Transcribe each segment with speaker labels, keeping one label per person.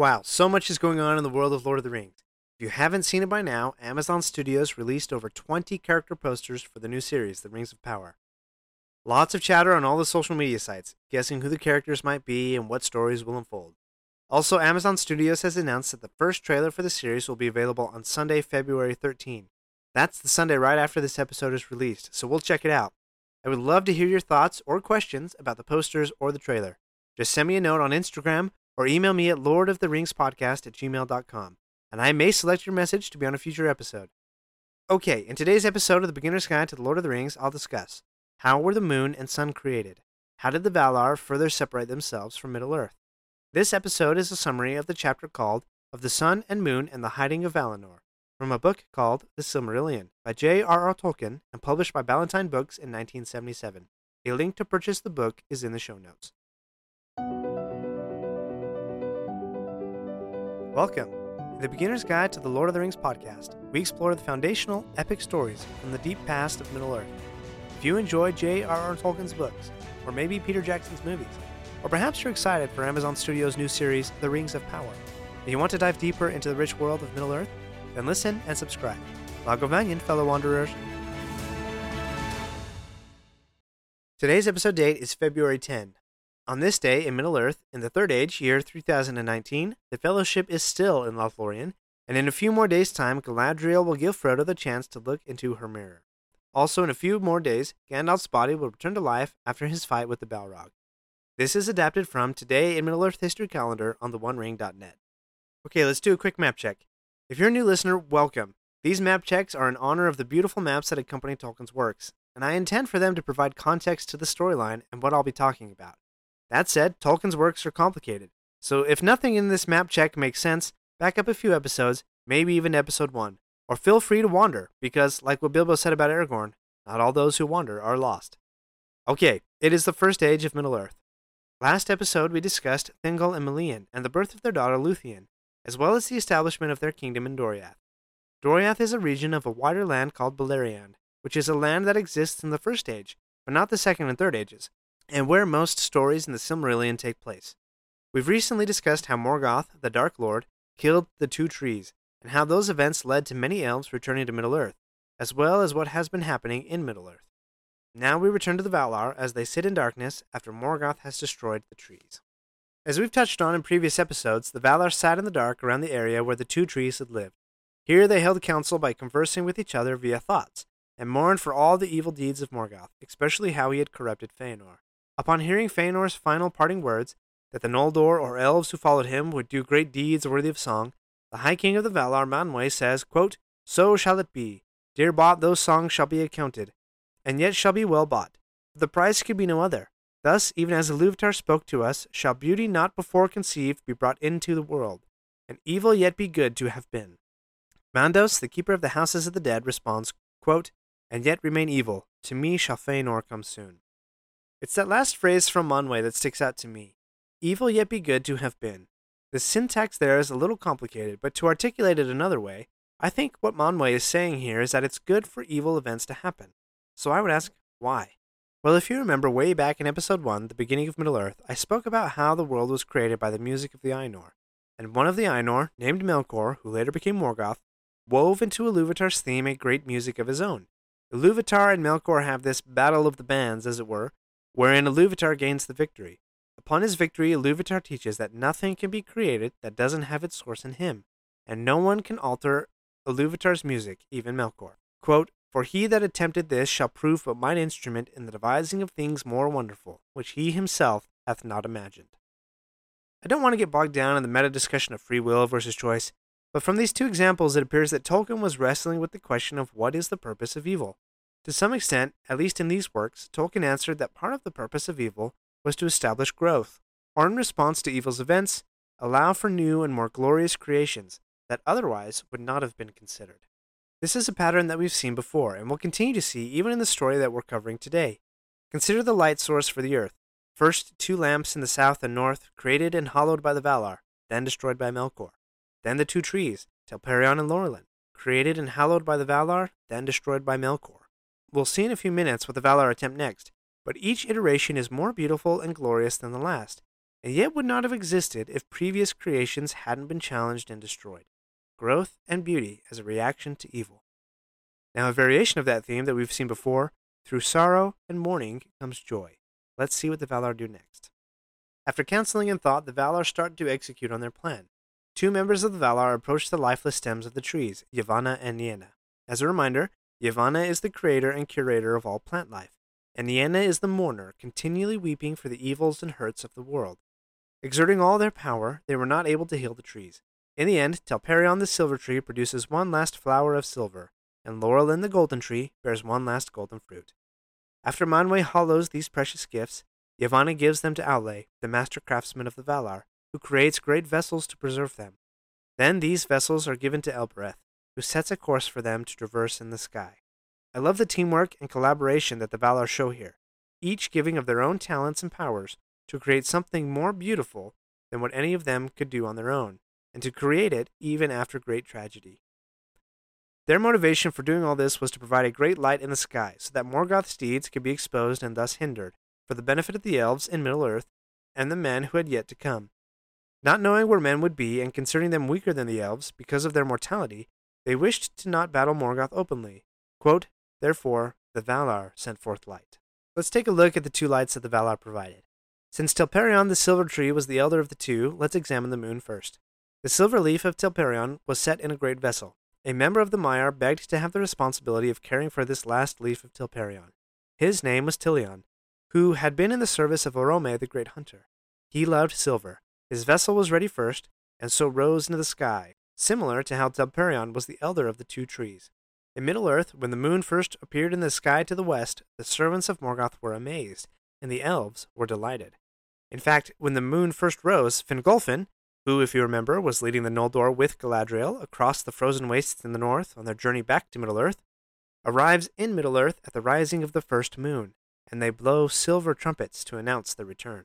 Speaker 1: Wow, so much is going on in the world of Lord of the Rings. If you haven't seen it by now, Amazon Studios released over 20 character posters for the new series, The Rings of Power. Lots of chatter on all the social media sites, guessing who the characters might be and what stories will unfold. Also, Amazon Studios has announced that the first trailer for the series will be available on Sunday, February 13. That's the Sunday right after this episode is released, so we'll check it out. I would love to hear your thoughts or questions about the posters or the trailer. Just send me a note on Instagram or email me at lordoftheringspodcast at gmail.com, and I may select your message to be on a future episode. Okay, in today's episode of The Beginner's Guide to the Lord of the Rings, I'll discuss how were the moon and sun created? How did the Valar further separate themselves from Middle Earth? This episode is a summary of the chapter called Of the Sun and Moon and the Hiding of Valinor, from a book called The Silmarillion by J.R.R. Tolkien and published by Ballantine Books in 1977. A link to purchase the book is in the show notes. Welcome. to the Beginner's Guide to the Lord of the Rings podcast, we explore the foundational, epic stories from the deep past of Middle Earth. If you enjoy J.R.R. Tolkien's books, or maybe Peter Jackson's movies, or perhaps you're excited for Amazon Studios' new series, The Rings of Power, and you want to dive deeper into the rich world of Middle Earth, then listen and subscribe. Lagovanyan, fellow wanderers. Today's episode date is February 10, on this day in Middle Earth, in the Third Age, year 3019, the Fellowship is still in Lothlorien, and in a few more days' time, Galadriel will give Frodo the chance to look into her mirror. Also, in a few more days, Gandalf's body will return to life after his fight with the Balrog. This is adapted from Today in Middle Earth History Calendar on theonering.net. Okay, let's do a quick map check. If you're a new listener, welcome. These map checks are in honor of the beautiful maps that accompany Tolkien's works, and I intend for them to provide context to the storyline and what I'll be talking about. That said, Tolkien's works are complicated, so if nothing in this map check makes sense, back up a few episodes, maybe even episode 1. Or feel free to wander, because, like what Bilbo said about Aragorn, not all those who wander are lost. Okay, it is the first age of Middle Earth. Last episode we discussed Thingol and Melian and the birth of their daughter Luthien, as well as the establishment of their kingdom in Doriath. Doriath is a region of a wider land called Beleriand, which is a land that exists in the first age, but not the second and third ages, and where most stories in the Silmarillion take place. We've recently discussed how Morgoth, the Dark Lord, killed the two trees, and how those events led to many elves returning to Middle Earth, as well as what has been happening in Middle Earth. Now we return to the Valar as they sit in darkness after Morgoth has destroyed the trees. As we've touched on in previous episodes, the Valar sat in the dark around the area where the two trees had lived. Here they held council by conversing with each other via thoughts, and mourned for all the evil deeds of Morgoth, especially how he had corrupted Feanor. Upon hearing Feanor's final parting words, that the Noldor or elves who followed him would do great deeds worthy of song, the High King of the Valar, Manwë, says, quote, So shall it be. Dear bought those songs shall be accounted, and yet shall be well bought. The price could be no other. Thus, even as Iluvatar spoke to us, shall beauty not before conceived be brought into the world, and evil yet be good to have been. Mandos, the keeper of the houses of the dead, responds, quote, And yet remain evil. To me shall Feanor come soon. It's that last phrase from Manwë that sticks out to me. Evil yet be good to have been. The syntax there is a little complicated, but to articulate it another way, I think what Manwë is saying here is that it's good for evil events to happen. So I would ask, why? Well, if you remember way back in episode 1, the beginning of Middle Earth, I spoke about how the world was created by the music of the Ainur. And one of the Ainur, named Melkor, who later became Morgoth, wove into Iluvatar's theme a great music of his own. Iluvatar and Melkor have this battle of the bands, as it were, wherein Iluvatar gains the victory. Upon his victory, Iluvatar teaches that nothing can be created that doesn't have its source in him, and no one can alter Iluvatar's music, even Melkor. Quote, For he that attempted this shall prove but mine instrument in the devising of things more wonderful, which he himself hath not imagined. I don't want to get bogged down in the meta discussion of free will versus choice, but from these two examples it appears that Tolkien was wrestling with the question of what is the purpose of evil. To some extent, at least in these works, Tolkien answered that part of the purpose of evil was to establish growth, or in response to evil's events, allow for new and more glorious creations that otherwise would not have been considered. This is a pattern that we've seen before and will continue to see even in the story that we're covering today. Consider the light source for the earth. First, two lamps in the south and north, created and hallowed by the Valar, then destroyed by Melkor. Then the two trees, Telperion and Laurelin, created and hallowed by the Valar, then destroyed by Melkor. We'll see in a few minutes what the Valar attempt next, but each iteration is more beautiful and glorious than the last, and yet would not have existed if previous creations hadn't been challenged and destroyed. Growth and beauty as a reaction to evil. Now, a variation of that theme that we've seen before through sorrow and mourning comes joy. Let's see what the Valar do next. After counseling and thought, the Valar start to execute on their plan. Two members of the Valar approach the lifeless stems of the trees, Yavanna and Nienna. As a reminder, Yavanna is the creator and curator of all plant life, and Nienna is the mourner, continually weeping for the evils and hurts of the world. Exerting all their power, they were not able to heal the trees. In the end, Telperion the silver tree produces one last flower of silver, and Laurelin the golden tree bears one last golden fruit. After Manwe hollows these precious gifts, Yavanna gives them to Aule, the master craftsman of the Valar, who creates great vessels to preserve them. Then these vessels are given to Elbereth, who sets a course for them to traverse in the sky. I love the teamwork and collaboration that the Valar show here, each giving of their own talents and powers to create something more beautiful than what any of them could do on their own, and to create it even after great tragedy. Their motivation for doing all this was to provide a great light in the sky so that Morgoth's deeds could be exposed and thus hindered, for the benefit of the elves in Middle Earth and the men who had yet to come. Not knowing where men would be and considering them weaker than the elves because of their mortality, they wished to not battle Morgoth openly. Quote, Therefore, the Valar sent forth light. Let's take a look at the two lights that the Valar provided. Since Telperion the Silver Tree was the elder of the two, let's examine the moon first. The silver leaf of Telperion was set in a great vessel. A member of the Maiar begged to have the responsibility of caring for this last leaf of Telperion. His name was Tilion, who had been in the service of Orome the great hunter. He loved silver. His vessel was ready first, and so rose into the sky, similar to how Telperion was the elder of the two trees. In Middle Earth, when the moon first appeared in the sky to the west, the servants of Morgoth were amazed, and the elves were delighted. In fact, when the moon first rose, Fingolfin, who, if you remember, was leading the Noldor with Galadriel across the frozen wastes in the north on their journey back to Middle Earth, arrives in Middle Earth at the rising of the first moon, and they blow silver trumpets to announce their return.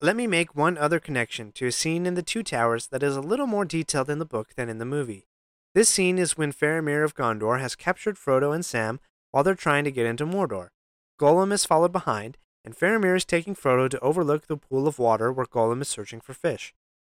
Speaker 1: Let me make one other connection to a scene in The Two Towers that is a little more detailed in the book than in the movie. This scene is when Faramir of Gondor has captured Frodo and Sam while they're trying to get into Mordor. Gollum is followed behind, and Faramir is taking Frodo to overlook the pool of water where Gollum is searching for fish.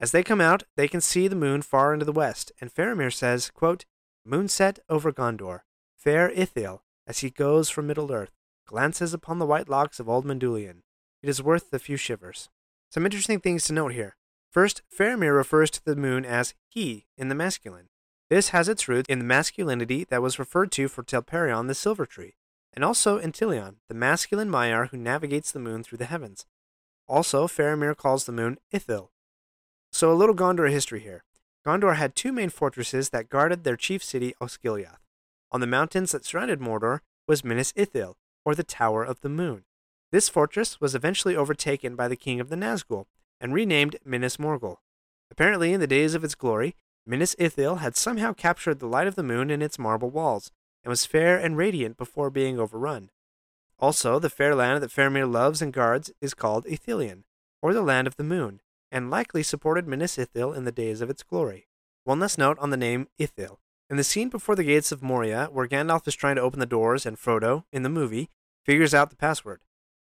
Speaker 1: As they come out, they can see the moon far into the west, and Faramir says, quote, Moon set over Gondor, fair Ithil, as he goes from Middle Earth, glances upon the white locks of old Mindolluin. It is worth a few shivers. Some interesting things to note here. First, Faramir refers to the moon as he in the masculine. This has its roots in the masculinity that was referred to for Telperion the Silver Tree, and also in Tilion, the masculine Maiar who navigates the moon through the heavens. Also, Faramir calls the moon Ithil. So a little Gondor history here. Gondor had two main fortresses that guarded their chief city Osgiliath. On the mountains that surrounded Mordor was Minas Ithil, or the Tower of the Moon. This fortress was eventually overtaken by the king of the Nazgul and renamed Minas Morgul. Apparently, in the days of its glory, Minas Ithil had somehow captured the light of the moon in its marble walls and was fair and radiant before being overrun. Also, the fair land that Faramir loves and guards is called Ithilien. or the land of the moon, and likely supported Minas Ithil in the days of its glory. One last note on the name Ithil. In the scene before the gates of Moria, where Gandalf is trying to open the doors and Frodo, in the movie, figures out the password.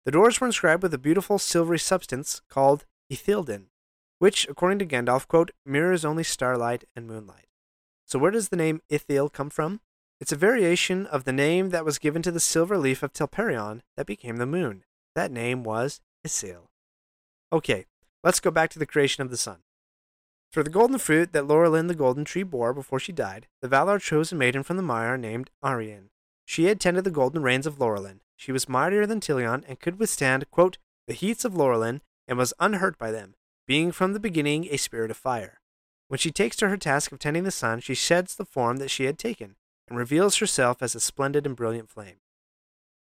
Speaker 1: The doors were inscribed with a beautiful silvery substance called ithildin, which, according to Gandalf, quote, mirrors only starlight and moonlight. So where does the name Ithil come from? It's a variation of the name that was given to the silver leaf of Telperion that became the moon. That name was Isil. Okay, let's go back to the creation of the sun. For the golden fruit that Laurelin the golden tree bore before she died, the Valar chose a maiden from the Maiar named Arien. She had tended the golden reins of Laurelin. She was mightier than Tilion and could withstand, quote, the heats of Laurelin and was unhurt by them, being from the beginning a spirit of fire. When she takes to her task of tending the sun, she sheds the form that she had taken, and reveals herself as a splendid and brilliant flame.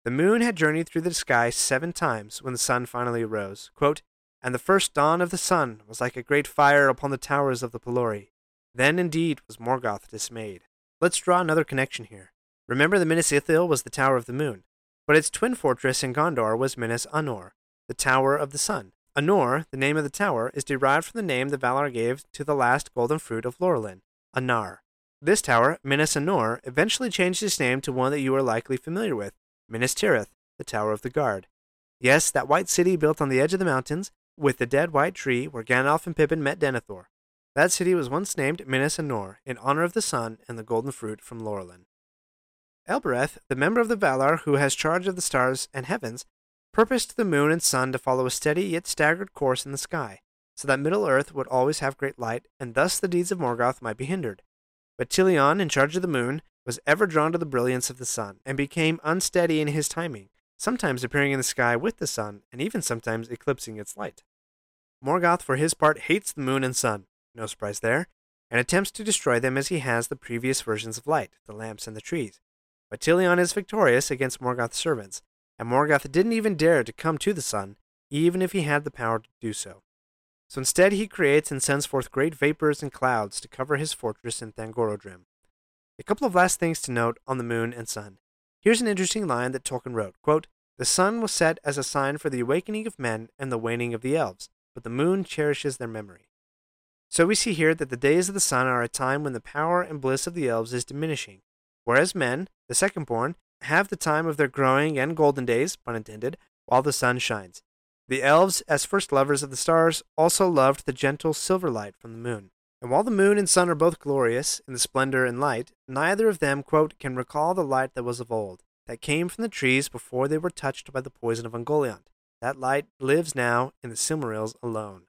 Speaker 1: The moon had journeyed through the sky seven times when the sun finally arose. Quote, and the first dawn of the sun was like a great fire upon the towers of the Pelori. Then indeed was Morgoth dismayed. Let's draw another connection here. Remember the Minas Ithil was the Tower of the Moon, but its twin fortress in Gondor was Minas Anor, the Tower of the Sun. Anor, the name of the tower, is derived from the name the Valar gave to the last golden fruit of Laurelin, Anar. This tower, Minas Anor, eventually changed its name to one that you are likely familiar with, Minas Tirith, the Tower of the Guard. Yes, that white city built on the edge of the mountains, with the dead white tree where Gandalf and Pippin met Denethor. That city was once named Minas Anor in honor of the sun and the golden fruit from Laurelin. Elbereth, the member of the Valar who has charge of the stars and heavens, purposed the moon and sun to follow a steady yet staggered course in the sky, so that Middle Earth would always have great light, and thus the deeds of Morgoth might be hindered. But Tilion, in charge of the moon, was ever drawn to the brilliance of the sun, and became unsteady in his timing, sometimes appearing in the sky with the sun, and even sometimes eclipsing its light. Morgoth, for his part, hates the moon and sun, no surprise there, and attempts to destroy them as he has the previous versions of light, the lamps and the trees. But Tilion is victorious against Morgoth's servants, and Morgoth didn't even dare to come to the sun, even if he had the power to do so. So instead he creates and sends forth great vapors and clouds to cover his fortress in Thangorodrim. A couple of last things to note on the moon and sun. Here's an interesting line that Tolkien wrote, quote, The sun was set as a sign for the awakening of men and the waning of the elves but the moon cherishes their memory. So we see here that the days of the sun are a time when the power and bliss of the elves is diminishing, whereas men, the second born, have the time of their growing and golden days, pun intended, while the sun shines. The elves, as first lovers of the stars, also loved the gentle silver light from the moon. And while the moon and sun are both glorious in the splendor and light, neither of them, quote, can recall the light that was of old, that came from the trees before they were touched by the poison of Ungoliant. That light lives now in the Silmarils alone.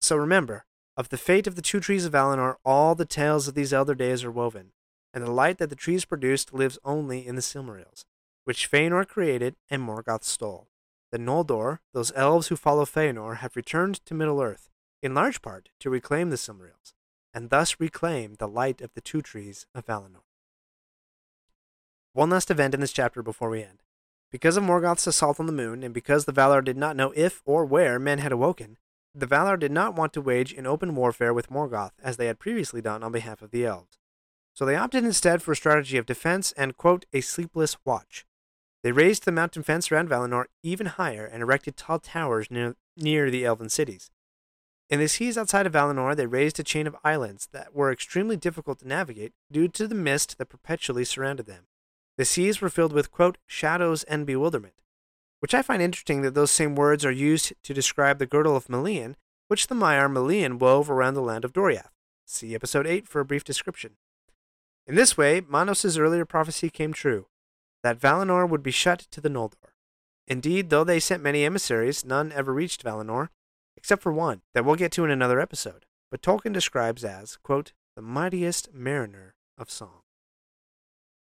Speaker 1: So remember, of the fate of the two trees of Valinor, all the tales of these elder days are woven, and the light that the trees produced lives only in the Silmarils, which Feanor created and Morgoth stole. The Noldor, those elves who follow Feanor, have returned to Middle-earth, in large part to reclaim the Silmarils, and thus reclaim the light of the two trees of Valinor. One last event in this chapter before we end. Because of Morgoth's assault on the moon, and because the Valar did not know if or where men had awoken, the Valar did not want to wage an open warfare with Morgoth as they had previously done on behalf of the elves. So they opted instead for a strategy of defense and, quote, a sleepless watch. They raised the mountain fence around Valinor even higher and erected tall towers near, near the elven cities. In the seas outside of Valinor, they raised a chain of islands that were extremely difficult to navigate due to the mist that perpetually surrounded them. The seas were filled with, quote, shadows and bewilderment, which I find interesting that those same words are used to describe the girdle of Melian, which the Maiar Melian wove around the land of Doriath. See episode 8 for a brief description. In this way, Mandos' earlier prophecy came true, that Valinor would be shut to the Noldor. Indeed, though they sent many emissaries, none ever reached Valinor, except for one that we'll get to in another episode, but Tolkien describes as, quote, the mightiest mariner of song.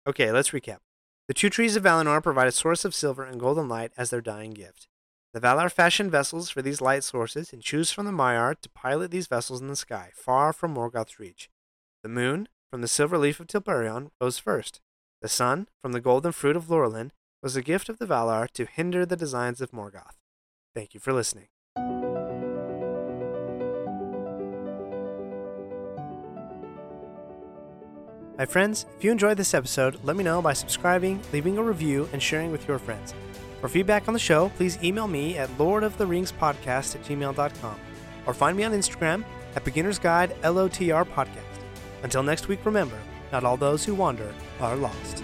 Speaker 1: Okay, let's recap. The two trees of Valinor provide a source of silver and golden light as their dying gift. The Valar fashion vessels for these light sources and choose from the Maiar to pilot these vessels in the sky, far from Morgoth's reach. The moon, from the silver leaf of Telperion, rose first. The sun, from the golden fruit of Laurelin, was a gift of the Valar to hinder the designs of Morgoth. Thank you for listening. Hi, friends. If you enjoyed this episode, let me know by subscribing, leaving a review, and sharing with your friends. For feedback on the show, please email me at lordoftheringspodcast at gmail.com or find me on Instagram at Beginner's Guide LOTR Podcast. Until next week, remember, not all those who wander are lost.